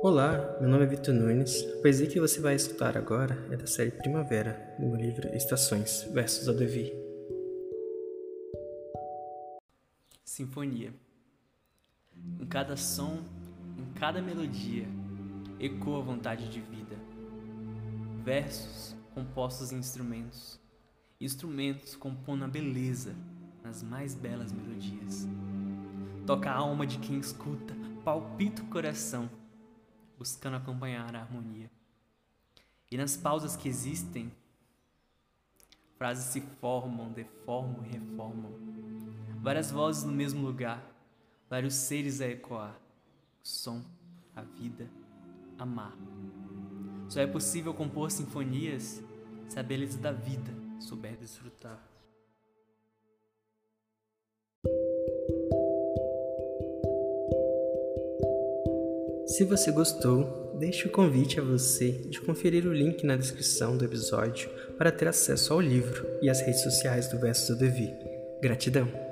Olá, meu nome é Vitor Nunes. A poesia que você vai escutar agora é da série Primavera, do meu livro Estações, versos ao Devi. Sinfonia. Em cada som, em cada melodia, ecoa a vontade de vida. Versos compostos em instrumentos, instrumentos compondo a beleza nas mais belas melodias. Toca a alma de quem escuta, palpita o coração buscando acompanhar a harmonia. E nas pausas que existem, frases se formam, deformam e reformam. Várias vozes no mesmo lugar, vários seres a ecoar. O som, a vida, amar. Só é possível compor sinfonias se a beleza da vida souber desfrutar. Se você gostou, deixe o convite a você de conferir o link na descrição do episódio para ter acesso ao livro e às redes sociais do Verso do Devi. Gratidão!